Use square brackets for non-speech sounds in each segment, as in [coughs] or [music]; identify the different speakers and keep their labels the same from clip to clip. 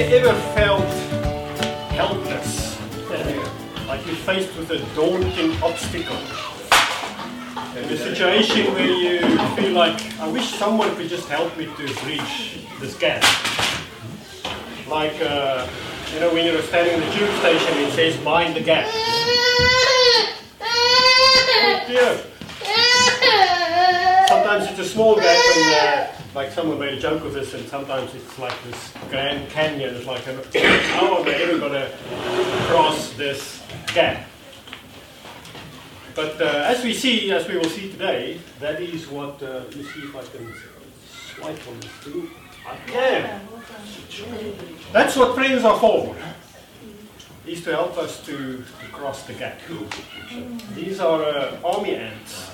Speaker 1: you ever felt helpless? Like you're faced with a daunting obstacle? In a situation where you feel like, I wish someone could just help me to bridge this gap. Like, uh, you know, when you're standing in the tube station, it says, mind the gap. [laughs] Oh dear. Sometimes it's a small gap and uh, like someone made a joke of this and sometimes it's like this Grand Canyon. It's like, how are they ever going to cross this gap? But uh, as we see, as we will see today, that is what, uh, let me see if I can swipe on this thing. I can. That's what friends are for. Is to help us to, to cross the gap. These are uh, army ants.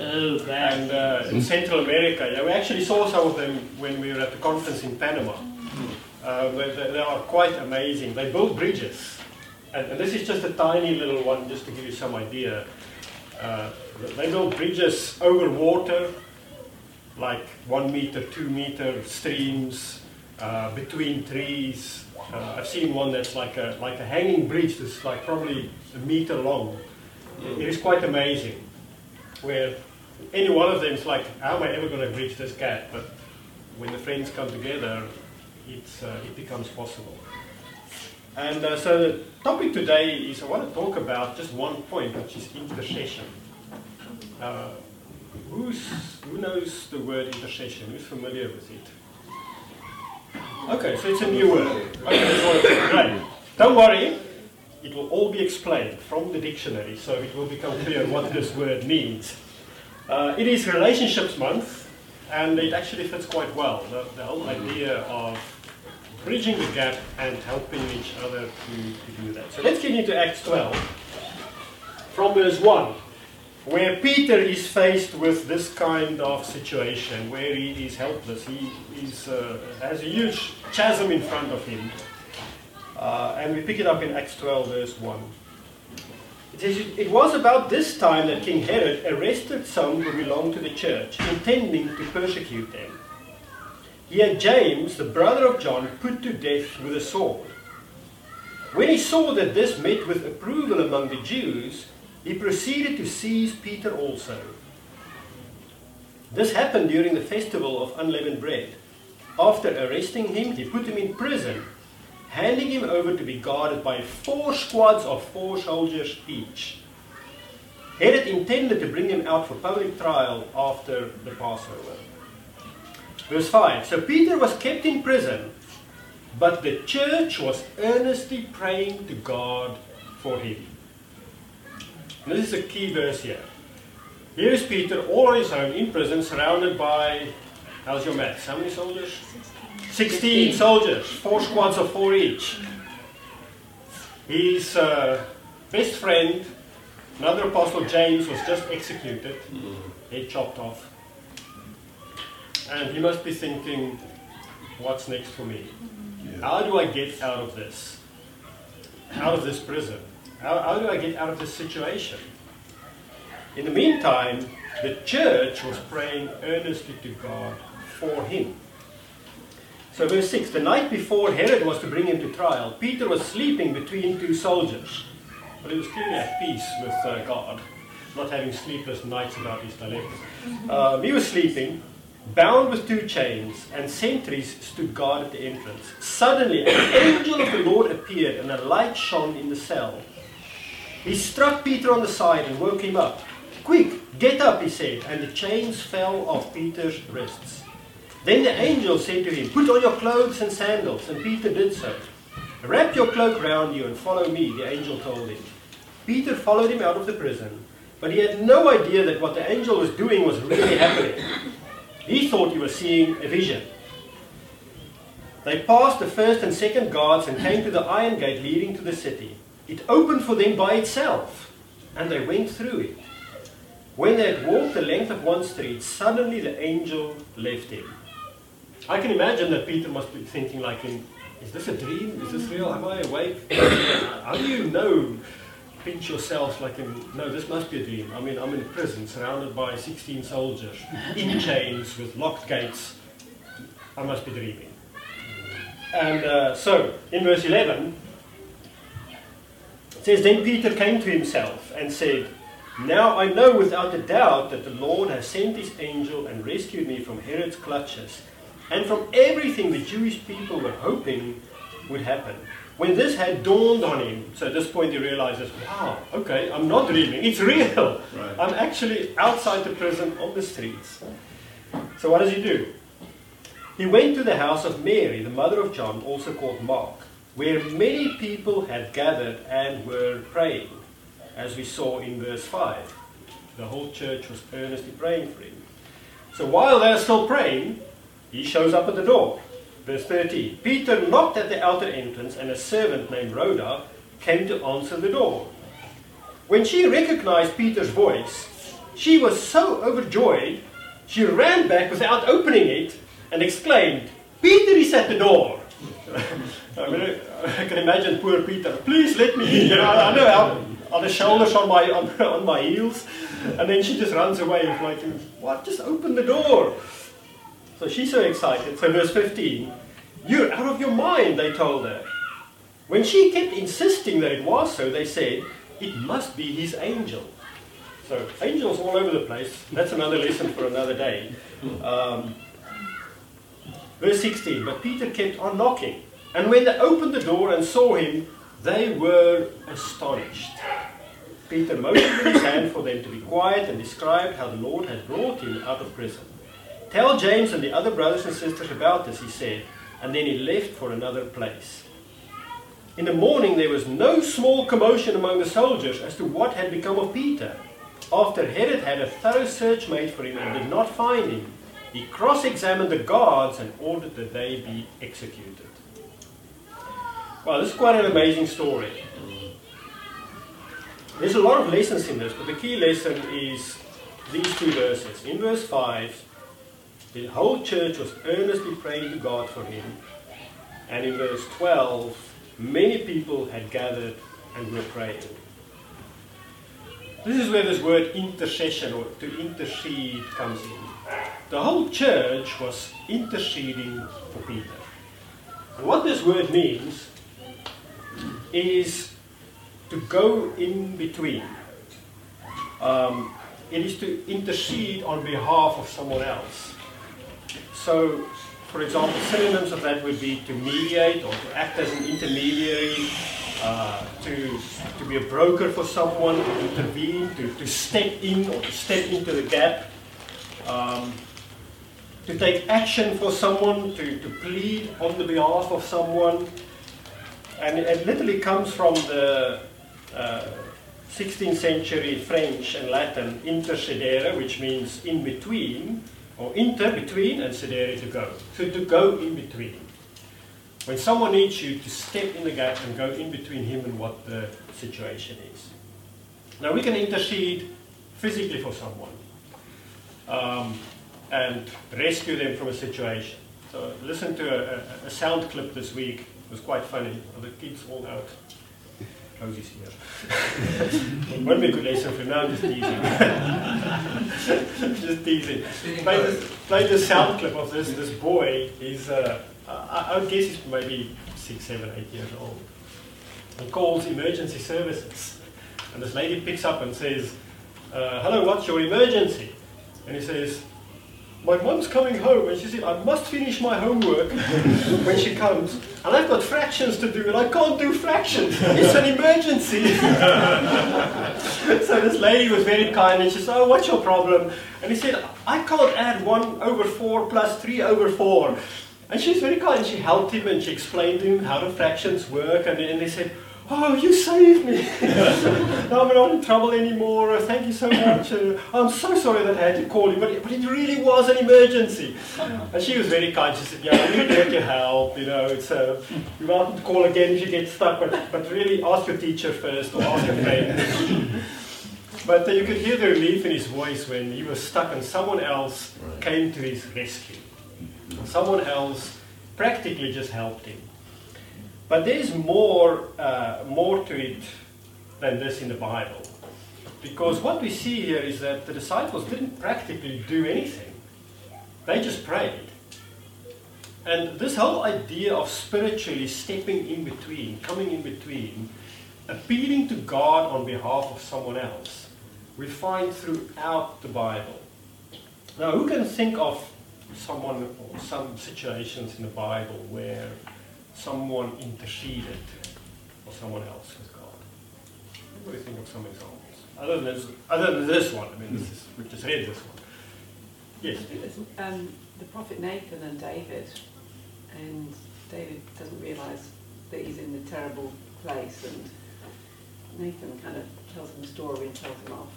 Speaker 2: Oh,
Speaker 1: And uh, in Central America, yeah, we actually saw some of them when we were at the conference in Panama. Uh, they, they- they are quite amazing. They build bridges. And, and this is just a tiny little one, just to give you some idea. Uh, they build bridges over water, like one meter, two meter streams, uh, between trees. Uh, I've seen one that's like a, like a hanging bridge that's like probably a meter long. It is quite amazing. Where any one of them is like, how am I ever going to reach this gap? But when the friends come together, it's, uh, it becomes possible. And uh, so the topic today is I want to talk about just one point, which is intercession. Uh, who knows the word intercession? Who's familiar with it? Okay, so it's a new word. Okay. Don't worry, it will all be explained from the dictionary, so it will become clear what this word means. Uh, it is Relationships Month, and it actually fits quite well. The, the whole idea of bridging the gap and helping each other to, to do that. So let's get into Acts 12, from verse 1, where Peter is faced with this kind of situation, where he is helpless. He is, uh, has a huge chasm in front of him. Uh, and we pick it up in Acts 12, verse 1. It was about this time that King Herod arrested some who belonged to the church, intending to persecute them. He had James, the brother of John, put to death with a sword. When he saw that this met with approval among the Jews, he proceeded to seize Peter also. This happened during the festival of unleavened bread. After arresting him, he put him in prison, handing him over to be guarded by four squads of four soldiers each. Herod intended to bring him out for public trial after the Passover. Verse 5 So Peter was kept in prison, but the church was earnestly praying to God for him. This is a key verse here. Here is Peter all on his own in prison, surrounded by, how's your maths? How many soldiers? 16 soldiers, four squads of four each. His uh, best friend, another apostle James, was just executed, head chopped off. And he must be thinking, what's next for me? How do I get out of this? Out of this prison? How, how do I get out of this situation? In the meantime, the church was praying earnestly to God for him. So, verse 6 The night before Herod was to bring him to trial, Peter was sleeping between two soldiers. But he was clearly at peace with uh, God, not having sleepless nights about his dilemma. Um, he was sleeping, bound with two chains, and sentries stood guard at the entrance. Suddenly, an angel of the Lord appeared, and a light shone in the cell. He struck Peter on the side and woke him up. Quick, get up, he said, and the chains fell off Peter's wrists. Then the angel said to him, Put on your clothes and sandals, and Peter did so. Wrap your cloak round you and follow me, the angel told him. Peter followed him out of the prison, but he had no idea that what the angel was doing was really happening. He thought he was seeing a vision. They passed the first and second guards and came to the iron gate leading to the city. It opened for them by itself, and they went through it. When they had walked the length of one street, suddenly the angel left him. I can imagine that Peter must be thinking like is this a dream? Is this real? Am I awake? How do you know? Pinch yourself like in, no, this must be a dream. I mean, I'm in prison, surrounded by 16 soldiers, in chains, with locked gates. I must be dreaming. And uh, so, in verse 11, it says, Then Peter came to himself and said, Now I know without a doubt that the Lord has sent his angel and rescued me from Herod's clutches and from everything the Jewish people were hoping would happen. When this had dawned on him, so at this point he realizes, wow, okay, I'm not dreaming, it's real. Right. I'm actually outside the prison on the streets. So what does he do? He went to the house of Mary, the mother of John, also called Mark, where many people had gathered and were praying, as we saw in verse 5. The whole church was earnestly praying for him. So while they're still praying, he shows up at the door. Verse 13 Peter knocked at the outer entrance, and a servant named Rhoda came to answer the door. When she recognized Peter's voice, she was so overjoyed, she ran back without opening it and exclaimed, Peter is at the door. [laughs] I, mean, I can imagine poor Peter, please let me in. Know, I know how, on the shoulders on my, on, [laughs] on my heels. And then she just runs away, like, what? Just open the door. So she's so excited. So, verse 15, You're out of your mind, they told her. When she kept insisting that it was so, they said, It must be his angel. So, angels all over the place. That's another lesson for another day. Um, verse 16, But Peter kept on knocking. And when they opened the door and saw him, they were astonished. Peter motioned with his hand for them to be quiet and described how the Lord had brought him out of prison. Tell James and the other brothers and sisters about this, he said, and then he left for another place. In the morning there was no small commotion among the soldiers as to what had become of Peter. After Herod had a thorough search made for him and did not find him, he cross examined the guards and ordered that they be executed. Well, this is quite an amazing story. There's a lot of lessons in this, but the key lesson is these two verses. In verse 5, the whole church was earnestly praying to God for him. And in verse 12, many people had gathered and were praying. This is where this word intercession or to intercede comes in. The whole church was interceding for Peter. And what this word means is to go in between. Um, it is to intercede on behalf of someone else. So, for example, synonyms of that would be to mediate or to act as an intermediary, uh, to, to be a broker for someone, to intervene, to, to step in or to step into the gap, um, to take action for someone, to, to plead on the behalf of someone. And it, literally comes from the uh, 16th century French and Latin intercedere, which means in between or inter between and cedere to go. So to go in between. When someone needs you to step in the gap and go in between him and what the situation is. Now we can intercede physically for someone um, and rescue them from a situation. So listen to a, a, a sound clip this week. It was quite funny. The kids all out Rosie's here. Won't be a good lesson for now, just teasing. [laughs] just teasing. Play this, play the sound clip of this, this boy. He's, uh, I, I would guess he's maybe six, seven, eight years old. He calls emergency services. And this lady picks up and says, uh, hello, what's your emergency? And he says, my mum's coming home and she said, I must finish my homework [laughs] when she comes. And I've got fractions to do and I can't do fractions. It's an emergency. [laughs] so this lady was very kind and she said, Oh, what's your problem? And he said, I can't add 1 over 4 plus 3 over 4. And she's very kind. She helped him and she explained to him how the fractions work. And, and they said, Oh, you saved me. [laughs] now I'm not in trouble anymore. Thank you so much. Uh, I'm so sorry that I had to call you, but, but it really was an emergency. And she was very kind. She said, Yeah, I'm really glad you help. You know, it's uh, you're welcome to call again if you get stuck, but, but really ask your teacher first or ask a friend. [laughs] but uh, you could hear the relief in his voice when he was stuck and someone else right. came to his rescue. Someone else practically just helped him. But there is more, uh, more to it than this in the Bible. Because what we see here is that the disciples didn't practically do anything, they just prayed. And this whole idea of spiritually stepping in between, coming in between, appealing to God on behalf of someone else, we find throughout the Bible. Now, who can think of someone or some situations in the Bible where someone interceded for someone else with God? Everybody think of some examples. Other than this, other than this one, I mean, this is, we just read this one. Yes.
Speaker 2: Um, the prophet Nathan and David, and David doesn't realise that he's in a terrible place, and Nathan kind of tells him a story and tells him off.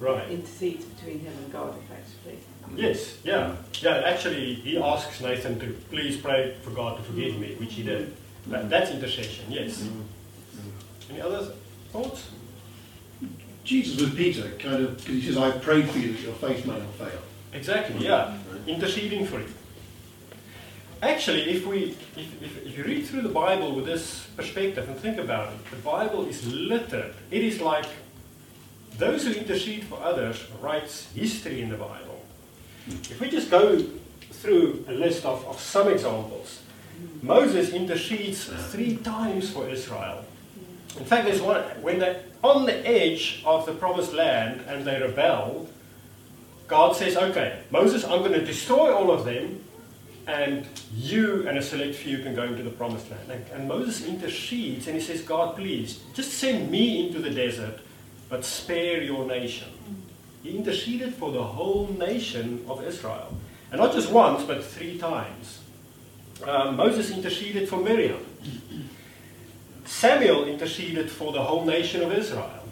Speaker 1: Right.
Speaker 2: Intercedes between him and God, effectively.
Speaker 1: Yes, yeah. Yeah, actually, he asks Nathan to please pray for God to forgive me, which he did. Mm-hmm. That, that's intercession, yes. Mm-hmm. Mm-hmm. Any other thoughts?
Speaker 3: Jesus with Peter, kind of, because he says, I prayed for you that your faith may not fail.
Speaker 1: Exactly, yeah. Interceding for you. Actually, if we if, if, if, you read through the Bible with this perspective and think about it, the Bible is littered. It is like those who intercede for others writes history in the Bible. If we just go through a list of, of some examples, Moses intercedes three times for Israel. In fact, there's one when they're on the edge of the promised land and they rebel, God says, Okay, Moses, I'm going to destroy all of them, and you and a select few can go into the promised land. And, and Moses intercedes and he says, God, please, just send me into the desert but spare your nation. He interceded for the whole nation of Israel. And not just once, but three times. Um, Moses interceded for Miriam. Samuel interceded for the whole nation of Israel.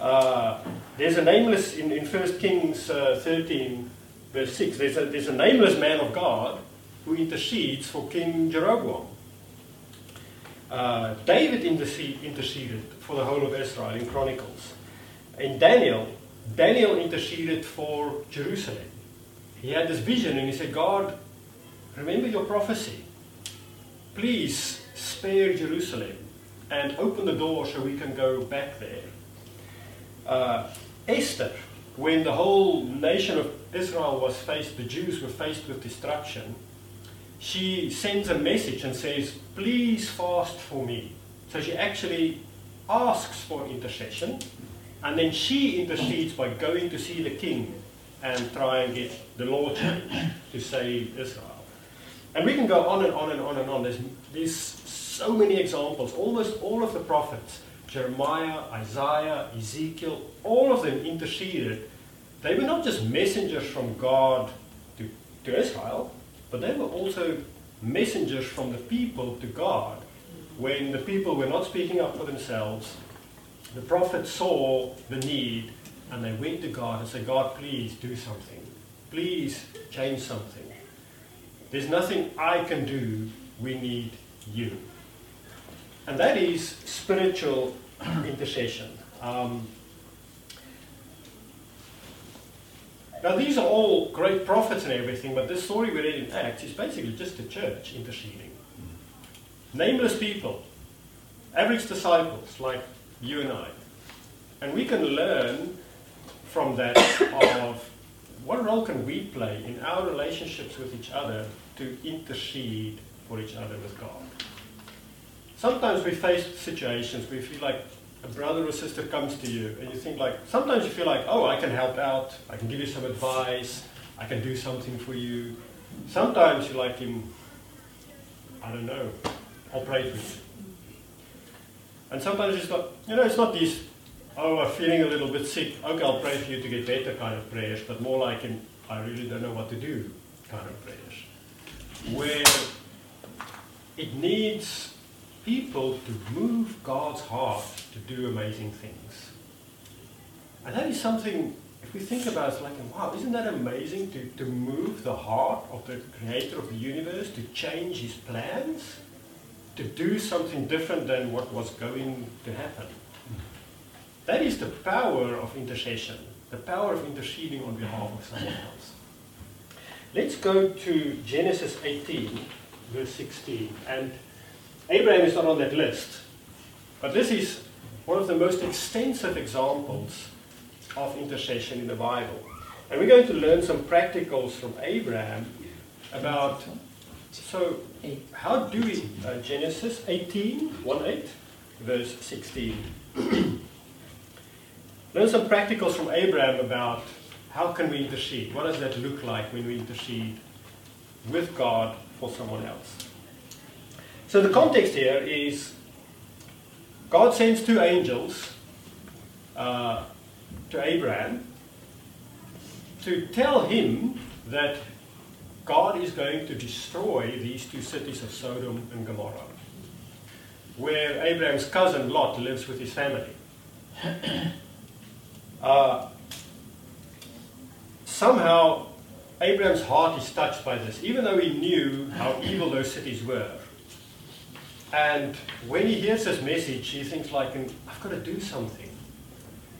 Speaker 1: Uh, there's a nameless, in, in 1 Kings uh, 13, verse 6, there's a, there's a nameless man of God who intercedes for King Jeroboam. Uh, David interceded for the whole of Israel in Chronicles. In Daniel, Daniel interceded for Jerusalem. He had this vision and he said, God, remember your prophecy. Please spare Jerusalem and open the door so we can go back there. Uh, Esther, when the whole nation of Israel was faced, the Jews were faced with destruction, she sends a message and says, Please fast for me. So she actually asks for intercession, and then she intercedes by going to see the king and try and get the changed to save Israel. And we can go on and on and on and on. There's, there's so many examples. Almost all of the prophets, Jeremiah, Isaiah, Ezekiel, all of them interceded. They were not just messengers from God to, to Israel, but they were also messengers from the people to God. When the people were not speaking up for themselves, the prophet saw the need and they went to God and said, God, please do something. Please change something. There's nothing I can do. We need you. And that is spiritual [clears throat] intercession. Um, Now, these are all great prophets and everything, but this story we read in Acts is basically just the church interceding. Nameless people, average disciples like you and I. And we can learn from that [coughs] of what role can we play in our relationships with each other to intercede for each other with God. Sometimes we face situations we feel like a brother or sister comes to you and you think like, sometimes you feel like, oh, I can help out, I can give you some advice, I can do something for you. Sometimes you're like him, I don't know, You. And sometimes it's not, you know, it's not these, oh, I'm feeling a little bit sick, okay, I'll pray for you to get better kind of prayers, but more like, in, I really don't know what to do kind of prayers. Where it needs people to move God's heart to do amazing things. And that is something, if we think about it, it's like, wow, isn't that amazing to, to move the heart of the creator of the universe, to change his plans, to do something different than what was going to happen? That is the power of intercession, the power of interceding on behalf of someone else. Let's go to Genesis 18, verse 16. And Abraham is not on that list, but this is one of the most extensive examples of intercession in the Bible. And we're going to learn some practicals from Abraham about So, how do we, uh, Genesis 18, 1 8, verse 16. [clears throat] Learn some practicals from Abraham about how can we intercede? What does that look like when we intercede with God for someone else? So the context here is God sends two angels uh, to Abraham to tell him that God is going to destroy these two cities of Sodom and Gomorrah, where Abraham's cousin Lot lives with his family. [clears throat] Uh, somehow, Abraham's heart is touched by this, even though he knew how [clears throat] evil those cities were. And when he hears this message, he thinks like, I've got to do something.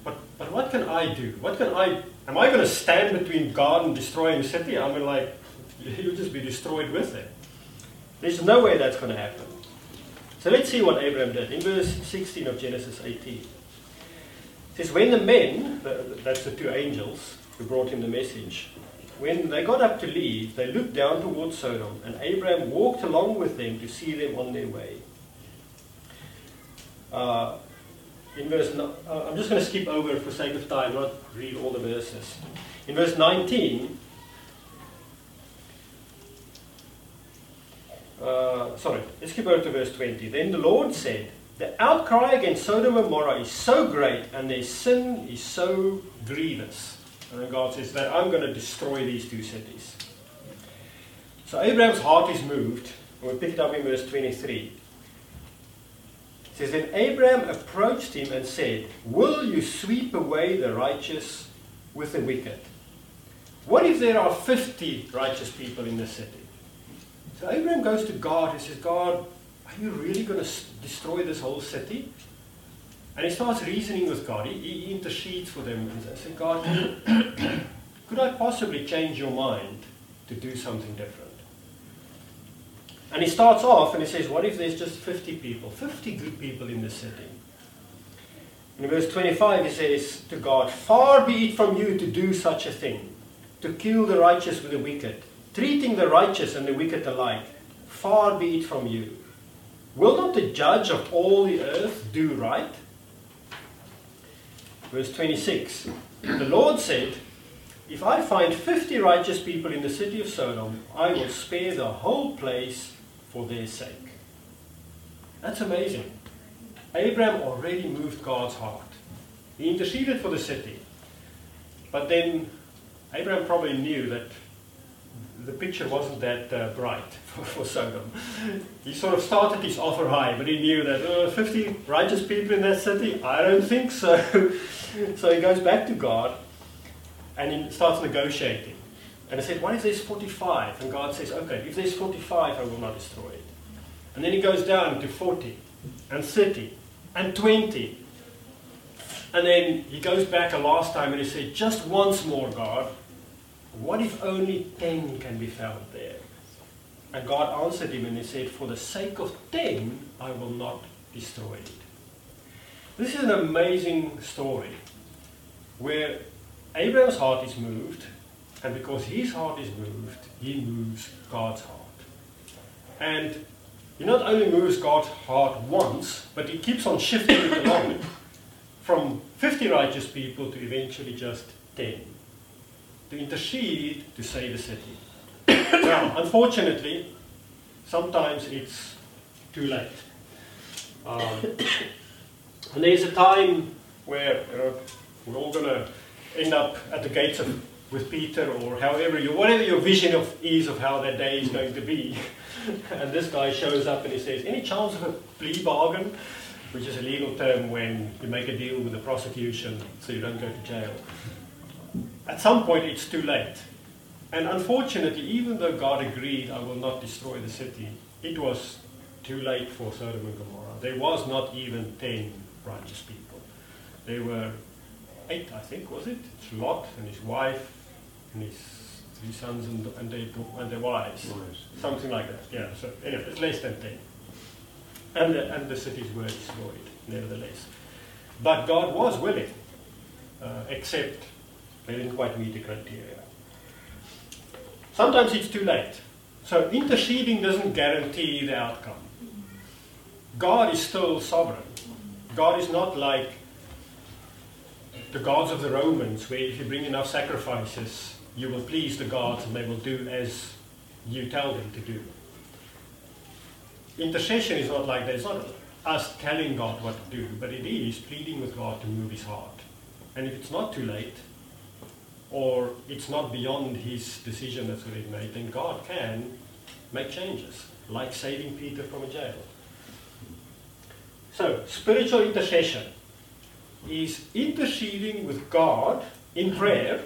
Speaker 1: But, but what can I do? What can I, am I going to stand between God and destroying the city? I mean like, you'll just be destroyed with it. There's no way that's going to happen. So let's see what Abraham did. In verse 16 of Genesis 18. It says, When the men, that's the two angels who brought him the message, when they got up to leave, they looked down towards Sodom, and Abraham walked along with them to see them on their way. Uh, in verse, no, uh, I'm just going to skip over for sake of time, not read all the verses. In verse 19, uh, sorry, let's skip over to verse 20. Then the Lord said, the outcry against Sodom and Gomorrah is so great and their sin is so grievous. And then God says that I'm going to destroy these two cities. So Abraham's heart is moved. And we pick it up in verse 23. It says, Then Abraham approached him and said, Will you sweep away the righteous with the wicked? What if there are 50 righteous people in the city? So Abraham goes to God and says, God, are you really going to destroy this whole city? And he starts reasoning with God. He, he intercedes for them and says, God, [coughs] could I possibly change your mind to do something different? And he starts off and he says, What if there's just 50 people, 50 good people in the city? In verse 25, he says to God, Far be it from you to do such a thing, to kill the righteous with the wicked, treating the righteous and the wicked alike. Far be it from you. Will not the judge of all the earth do right? Verse 26 The Lord said, If I find 50 righteous people in the city of Sodom, I will spare the whole place for their sake. That's amazing. Abraham already moved God's heart. He interceded for the city. But then Abraham probably knew that the picture wasn't that uh, bright [laughs] for, for, Sodom. He sort of started his offer high, but he knew that uh, 50 righteous people in that city, I don't think so. [laughs] so he goes back to God and he starts negotiating. And he said, What if there's 45? And God says, Okay, if there's 45, I will not destroy it. And then he goes down to 40 and 30 and 20. And then he goes back a last time and he said, Just once more, God, what if only ten can be found there? And God answered him and he said, For the sake of ten, I will not destroy it. This is an amazing story where Abraham's heart is moved, and because his heart is moved, he moves God's heart. And he not only moves God's heart once, but he keeps on shifting it along from 50 righteous people to eventually just 10 to intercede to save the city. now, unfortunately, sometimes it's too late. Um, and there's a time where you know, we're all going to end up at the gates of with Peter or however you, whatever your vision of is of how that day is going to be. [laughs] and this guy shows up and he says, any chance of a plea bargain? Which is a legal term when you make a deal with the prosecution so you don't go to jail at some point it's too late. And unfortunately, even though God agreed, I will not destroy the city, it was too late for Sodom and Gomorrah. There was not even ten righteous people. There were eight, I think, was it? It's Lot and his wife and his three sons and, and, their, and their wives. Something like that, yeah. So anyway, it's less than ten. And the, and the cities were destroyed, nevertheless. But God was willing, uh, except they didn't quite meet the criteria. Sometimes it's too late. So interceding doesn't guarantee the outcome. God is still sovereign. God is not like the gods of the Romans, where if you bring enough sacrifices, you will please the gods and they will do as you tell them to do. Intercession is not like that. It's not us telling God what to do, but it is pleading with God to move his heart. And if it's not too late, or it's not beyond his decision that's already made, then God can make changes, like saving Peter from a jail. So, spiritual intercession is interceding with God in prayer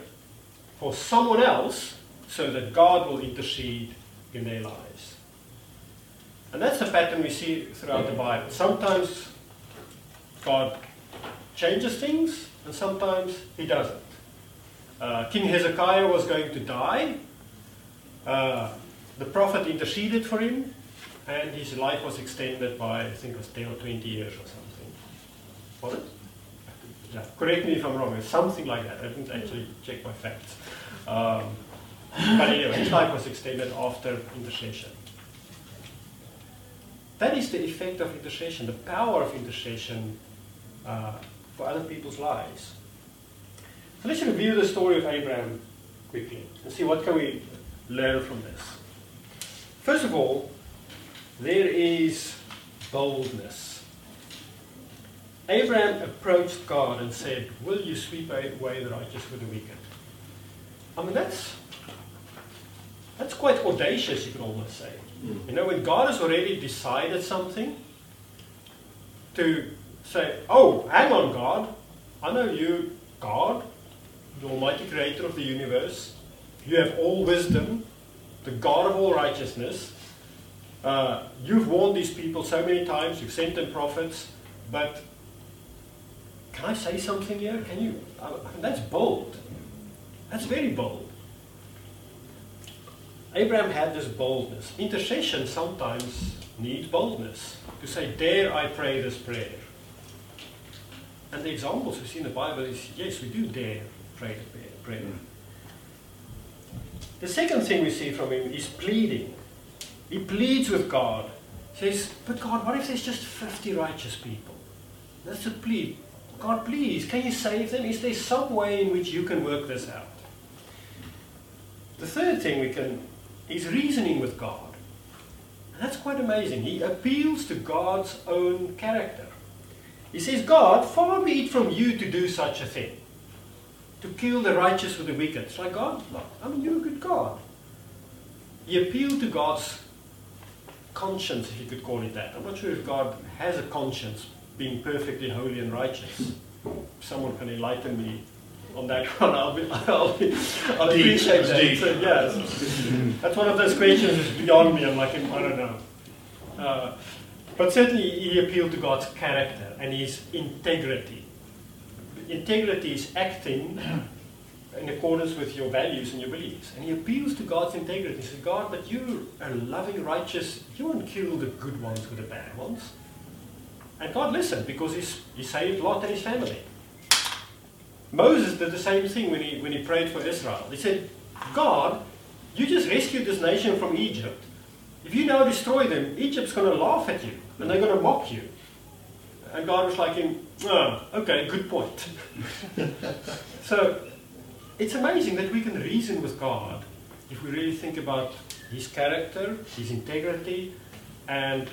Speaker 1: for someone else so that God will intercede in their lives. And that's the pattern we see throughout the Bible. Sometimes God changes things, and sometimes He doesn't. Uh, King Hezekiah was going to die. Uh, the prophet interceded for him, and his life was extended by, I think it was 10 or 20 years or something. Was it? Yeah, correct me if I'm wrong. It's something like that. I didn't actually check my facts. Um, but anyway, his life was extended after intercession. That is the effect of intercession, the power of intercession uh, for other people's lives. So let's review the story of Abraham quickly and see what can we learn from this. First of all, there is boldness. Abraham approached God and said, Will you sweep away the righteous with the wicked? I mean, that's, that's quite audacious, you could almost say. Mm. You know, when God has already decided something, to say, Oh, hang on, God, I know you, God, the Almighty Creator of the universe, you have all wisdom, the God of all righteousness. Uh, you've warned these people so many times, you've sent them prophets, but can I say something here? Can you? I mean, that's bold. That's very bold. Abraham had this boldness. Intercession sometimes needs boldness to say, Dare I pray this prayer? And the examples we see in the Bible is yes, we do dare pray the prayer. The second thing we see from him is pleading. He pleads with God. He says, But God, what if there's just 50 righteous people? That's a plea. God, please, can you save them? Is there some way in which you can work this out? The third thing we can is reasoning with God. And that's quite amazing. He appeals to God's own character. He says, God, far be it from you to do such a thing. To kill the righteous with the wicked. It's like God, I mean, you're a good God. He appealed to God's conscience, if you could call it that. I'm not sure if God has a conscience, being perfectly holy and righteous. Someone can enlighten me on that [laughs] one. I'll, be, I'll, be, I'll
Speaker 3: Deep,
Speaker 1: appreciate
Speaker 3: it's
Speaker 1: that.
Speaker 3: deep.
Speaker 1: So, yes. That's one of those questions that's beyond me. I'm like, I don't know. Uh, but certainly he appealed to God's character and his integrity. Integrity is acting in accordance with your values and your beliefs. And he appeals to God's integrity. He says, God, but you're a loving, righteous, you won't kill the good ones with the bad ones. And God listened because he's, he saved Lot and his family. Moses did the same thing when he, when he prayed for Israel. He said, God, you just rescued this nation from Egypt. If you now destroy them, Egypt's going to laugh at you and they're going to mock you. And God was like, him, oh, okay, good point. so it's amazing that we can reason with God if we really think about his character, his integrity, and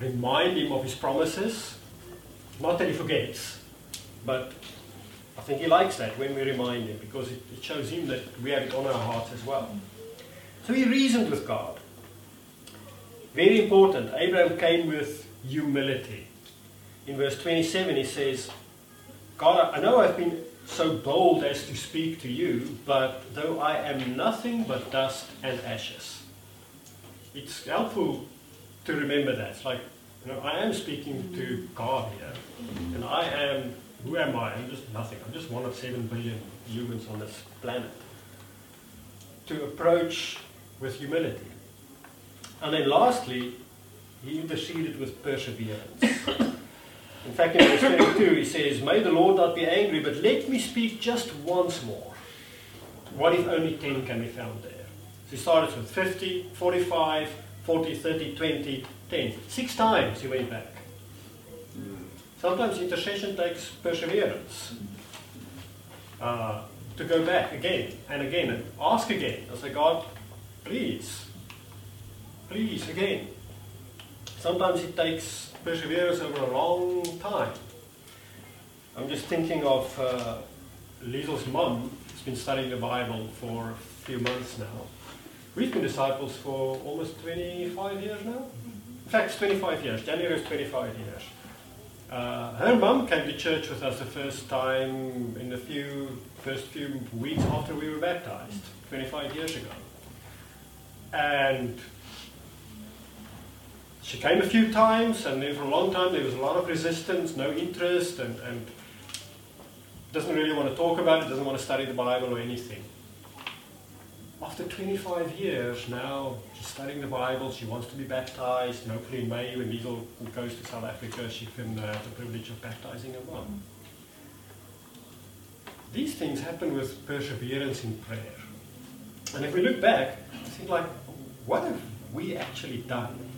Speaker 1: remind him of his promises. Not that he forgets, but I think he likes that when we remind him because it, it shows him that we have it on our hearts as well. So he reasoned with God. Very important, Abraham came with humility. In verse 27, he says, God, I know I've been so bold as to speak to you, but though I am nothing but dust and ashes. It's helpful to remember that. It's like, you know, I am speaking to God here, and I am, who am I? I'm just nothing. I'm just one of seven billion humans on this planet. To approach with humility. And then lastly, he interceded with perseverance. In fact, in verse 22, he says, May the Lord not be angry, but let me speak just once more. What if only ten can be found there? So he started with 50, 45, 40, 30, 20, 10. Six times he went back. Sometimes intercession takes perseverance. Uh, to go back again and again and ask again. I say, God, please, please, again. Sometimes it takes perseverance over a long time. I'm just thinking of uh, Liesel's mum, who's been studying the Bible for a few months now. We've been disciples for almost 25 years now. In fact, 25 years. January is 25 years. Uh, her mum came to church with us the first time in the few first few weeks after we were baptized, 25 years ago. And she came a few times, and then for a long time there was a lot of resistance, no interest, and, and doesn't really want to talk about it, doesn't want to study the Bible or anything. After 25 years now, she's studying the Bible, she wants to be baptized, and hopefully in May when Liesel goes to South Africa, she can uh, have the privilege of baptizing her mom. These things happen with perseverance in prayer. And if we look back, I think like, what have we actually done?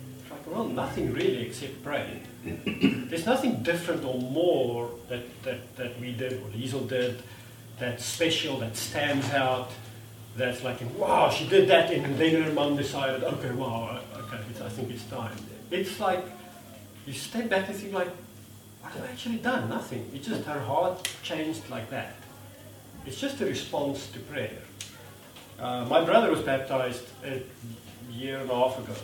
Speaker 1: Well, nothing really except pray. [coughs] There's nothing different or more that, that, that we did or Liesel did that's special, that stands out, that's like, wow, she did that, and then her mom decided, okay, wow, okay, I think it's time. It's like, you step back and think like, what have I actually done? Nothing. It's just her heart changed like that. It's just a response to prayer. Uh, my brother was baptized a year and a half ago,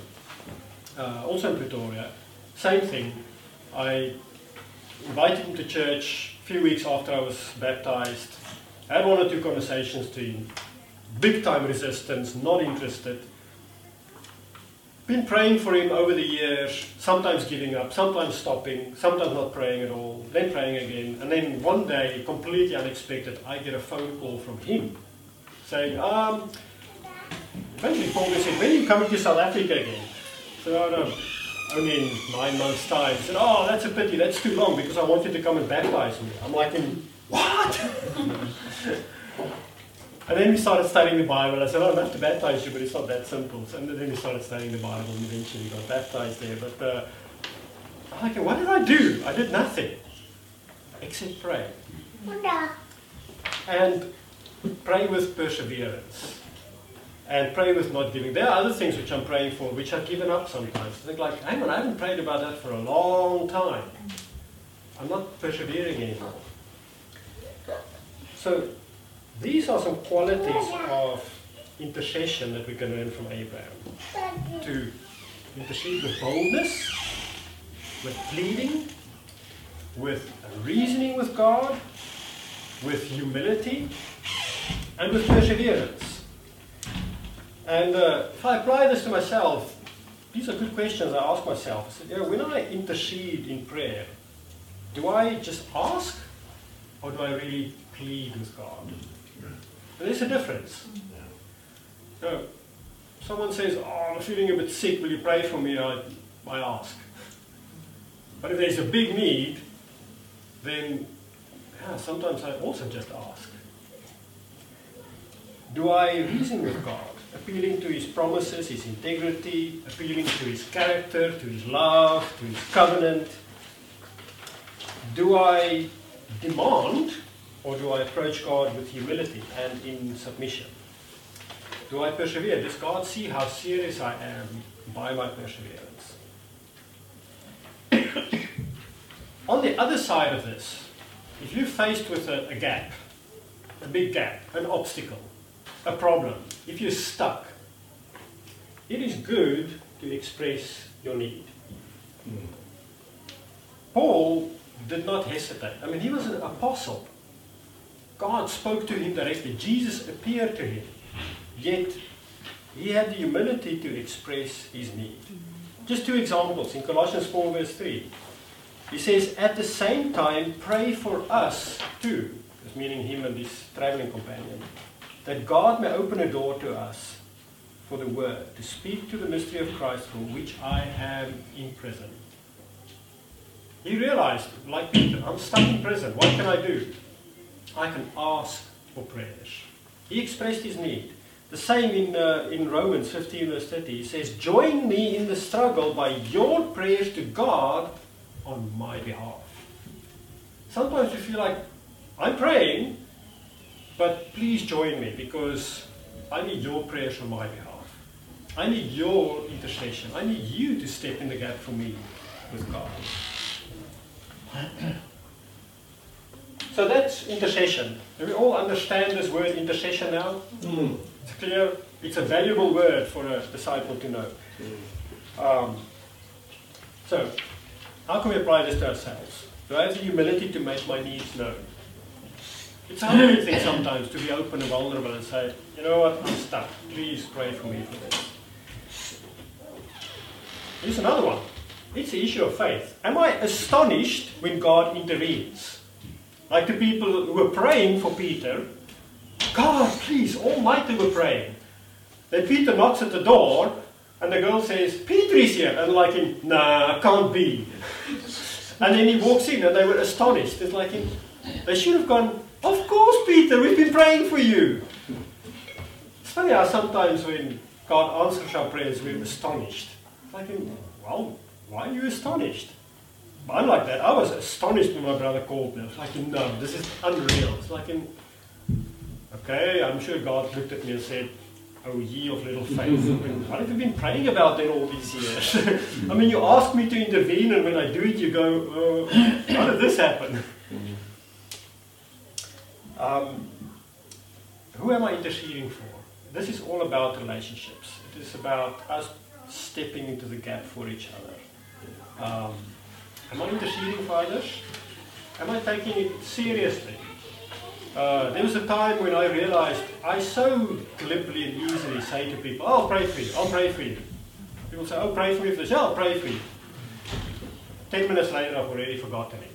Speaker 1: uh, also in Pretoria. Same thing. I invited him to church a few weeks after I was baptized. Had one or two conversations to him. Big time resistance, not interested. Been praying for him over the years, sometimes giving up, sometimes stopping, sometimes not praying at all, then praying again. And then one day, completely unexpected, I get a phone call from him saying, um, eventually Paul said, when are you coming to South Africa again? So I don't know, only in nine months' time. He said, oh, that's a pity, that's too long because I want you to come and baptize me. I'm like, in, what? [laughs] And then we started studying the Bible. I said, oh, I have to baptize you, but it's not that simple. So, and then we started studying the Bible and eventually got baptized there. But uh, I'm like, what did I do? I did nothing except pray. And pray with perseverance. And pray with not giving. There are other things which I'm praying for, which I've given up sometimes. I think like, hang on, I haven't prayed about that for a long time. I'm not persevering anymore. So these are some qualities of intercession that we can learn from Abraham. To intercede with boldness, with pleading, with reasoning with God, with humility, and with perseverance. And uh, if I apply this to myself, these are good questions I ask myself. I said, know, when I intercede in prayer, do I just ask or do I really plead with God? There's a difference. So, someone says, Oh, I'm feeling a bit sick, will you pray for me? I, I ask. But if there's a big need, then yeah, sometimes I also just ask. Do I reason with God? Appealing to his promises, his integrity, appealing to his character, to his love, to his covenant? Do I demand or do I approach God with humility and in submission? Do I persevere? Does God see how serious I am by my perseverance? [coughs] On the other side of this, if you're faced with a, a gap, a big gap, an obstacle, a problem, if you're stuck, it is good to express your need. Paul did not hesitate. I mean, he was an apostle. God spoke to him directly. Jesus appeared to him. Yet, he had the humility to express his need. Just two examples in Colossians 4, verse 3. He says, At the same time, pray for us too, meaning him and his traveling companion, that God may open a door to us for the word, to speak to the mystery of Christ for which I am in prison. He realized, like Peter, I'm stuck in prison. What can I do? I can ask for prayers. He expressed his need. The same in, uh, in Romans 15, verse 30. He says, Join me in the struggle by your prayers to God on my behalf. Sometimes you feel like, I'm praying, but please join me because I need your prayers on my behalf. I need your intercession. I need you to step in the gap for me with God. [clears throat] So that's intercession. Do we all understand this word intercession now?
Speaker 3: Mm.
Speaker 1: It's clear. It's a valuable word for a disciple to know. Um, so, how can we apply this to ourselves? Do I have the humility to make my needs known? It's a humbling thing sometimes to be open and vulnerable and say, you know what, I'm stuck. Please pray for me for this. Here's another one. It's the issue of faith. Am I astonished when God intervenes? Like the people who were praying for Peter. God, please, Almighty we're praying. Then Peter knocks at the door, and the girl says, Peter is here. And like him, nah, can't be. [laughs] and then he walks in, and they were astonished. It's like him, they should have gone, of course, Peter, we've been praying for you. It's funny how sometimes when God answers our prayers, we're astonished. It's like well, why are you astonished? I'm like that. I was astonished when my brother called me. I was like, no, this is unreal. It's like, in, okay, I'm sure God looked at me and said, oh, ye of little faith. [laughs] what have you been praying about then all these years? [laughs] I mean, you ask me to intervene, and when I do it, you go, uh, how did this happen? Um, who am I interceding for? This is all about relationships. It is about us stepping into the gap for each other. Um, am I interceding for others? Am I taking it seriously? Uh, there was a time when I realized I so glibly and easily say to people, oh, I'll pray for you, I'll pray for you. People say, oh, pray for me for this. Yeah, I'll pray for you. Ten minutes later, I've already forgotten it.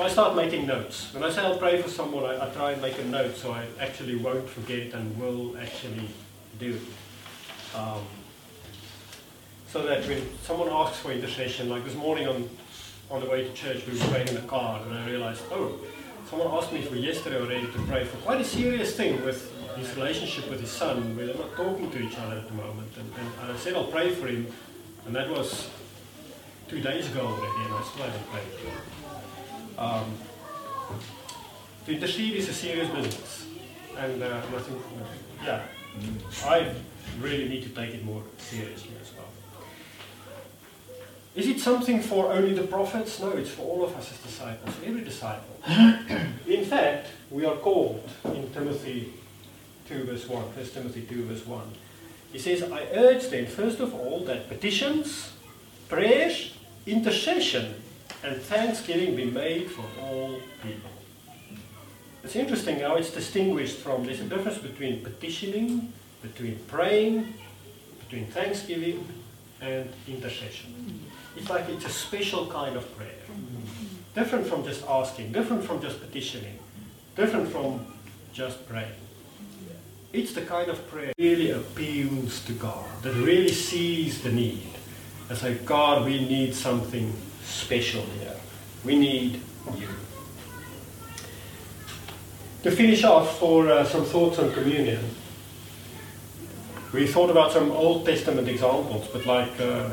Speaker 1: I start making notes. When I say I'll pray for someone, I, I try and make a note so I actually won't forget and will actually do it. Um, so that when someone asks for intercession, like this morning on, on the way to church, we were praying in the car, and I realized, oh, someone asked me for yesterday already to pray for quite a serious thing with his relationship with his son, where they're not talking to each other at the moment. And, and, I said I'll pray for him, and that was two days ago already, and I still haven't prayed for him. Um, to intercede is a serious business, and, uh, and I think, yeah, I really need to take it more seriously as well. Is it something for only the prophets? No, it's for all of us as disciples, every disciple. [coughs] in fact, we are called in Timothy 2 verse 1, 1 Timothy 2 verse 1. He says, I urge then, first of all, that petitions, prayers, intercession, and thanksgiving be made for all people. It's interesting how it's distinguished from, there's a difference between petitioning, between praying, between thanksgiving, and intercession. It's like it's a special kind of prayer. Different from just asking, different from just petitioning, different from just praying. It's the kind of prayer that really appeals to God, that really sees the need. And say, God, we need something special here. We need you. To finish off for uh, some thoughts on communion, we thought about some Old Testament examples, but like uh,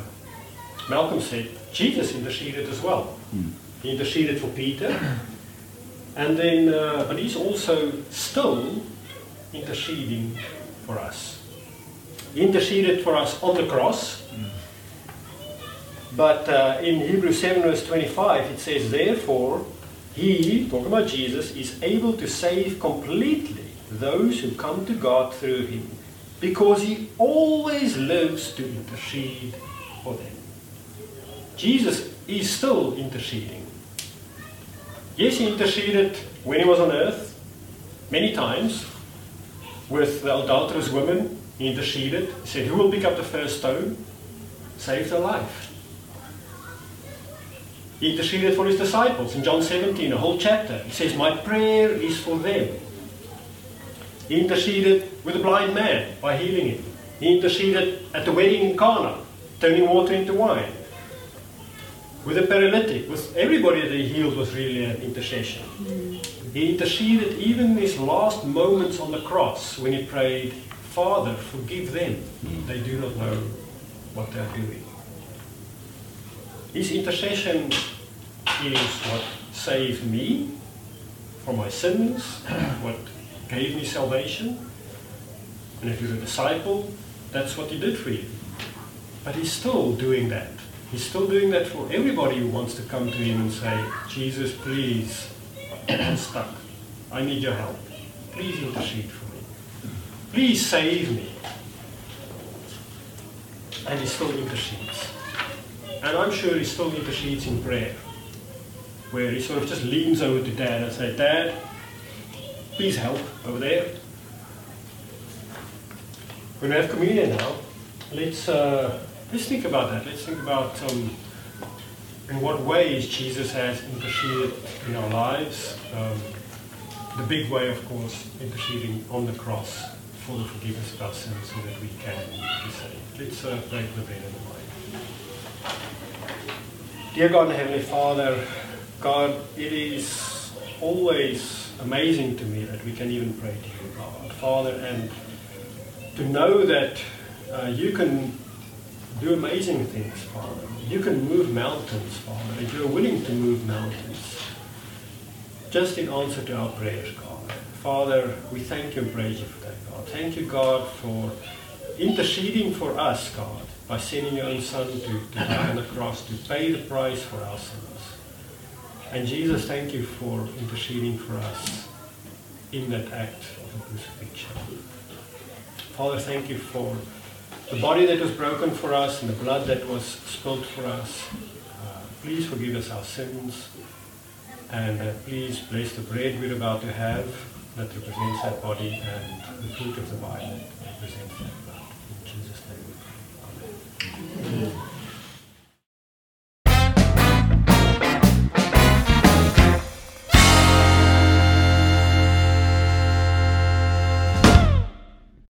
Speaker 1: Malcolm said, Jesus interceded as well. Mm. He interceded for Peter, [clears throat] and then, uh, but he's also still interceding for us. He interceded for us on the cross. Mm. But uh, in Hebrews 7 verse 25 it says, Therefore, he, talking about Jesus, is able to save completely those who come to God through him, because he always lives to intercede for them. Jesus is still interceding. Yes, he interceded when he was on earth, many times, with the adulterous woman. He interceded. He said, Who will pick up the first stone? Save their life. He interceded for his disciples in John 17, a whole chapter. He says, My prayer is for them. He interceded with a blind man by healing him. He interceded at the wedding in Cana, turning water into wine. With a paralytic, with everybody that he healed was really an intercession. He interceded even in his last moments on the cross when he prayed, Father, forgive them. They do not know what they are doing. His intercession is what saved me from my sins, [clears throat] what gave me salvation. And if you're a disciple, that's what he did for you. But he's still doing that. He's still doing that for everybody who wants to come to him and say, Jesus, please, I'm [coughs] stuck. I need your help. Please intercede for me. Please save me. And he still intercedes. And I'm sure he's still intercedes in prayer, where he sort of just leans over to Dad and says, Dad, please help over there. When we have communion now, let's, uh, let's think about that. Let's think about um, in what ways Jesus has interceded in our lives. Um, the big way, of course, interceding on the cross for the forgiveness of our sins so that we can be saved. Let's uh, break the bread and the. Dear God and Heavenly Father, God, it is always amazing to me that we can even pray to you, God, Father, and to know that uh, you can do amazing things, Father. You can move mountains, Father, and you're willing to move mountains. Just in answer to our prayers, God. Father, we thank you and praise you for that, God. Thank you, God, for interceding for us, God, by sending your own Son to, to die on the cross, to pay the price for our sins. And Jesus, thank you for interceding for us in that act of the crucifixion. Father, thank you for the body that was broken for us and the blood that was spilled for us. Uh, please forgive us our sins. And uh, please bless the bread we're about to have that represents that body and the fruit of the vine 嗯。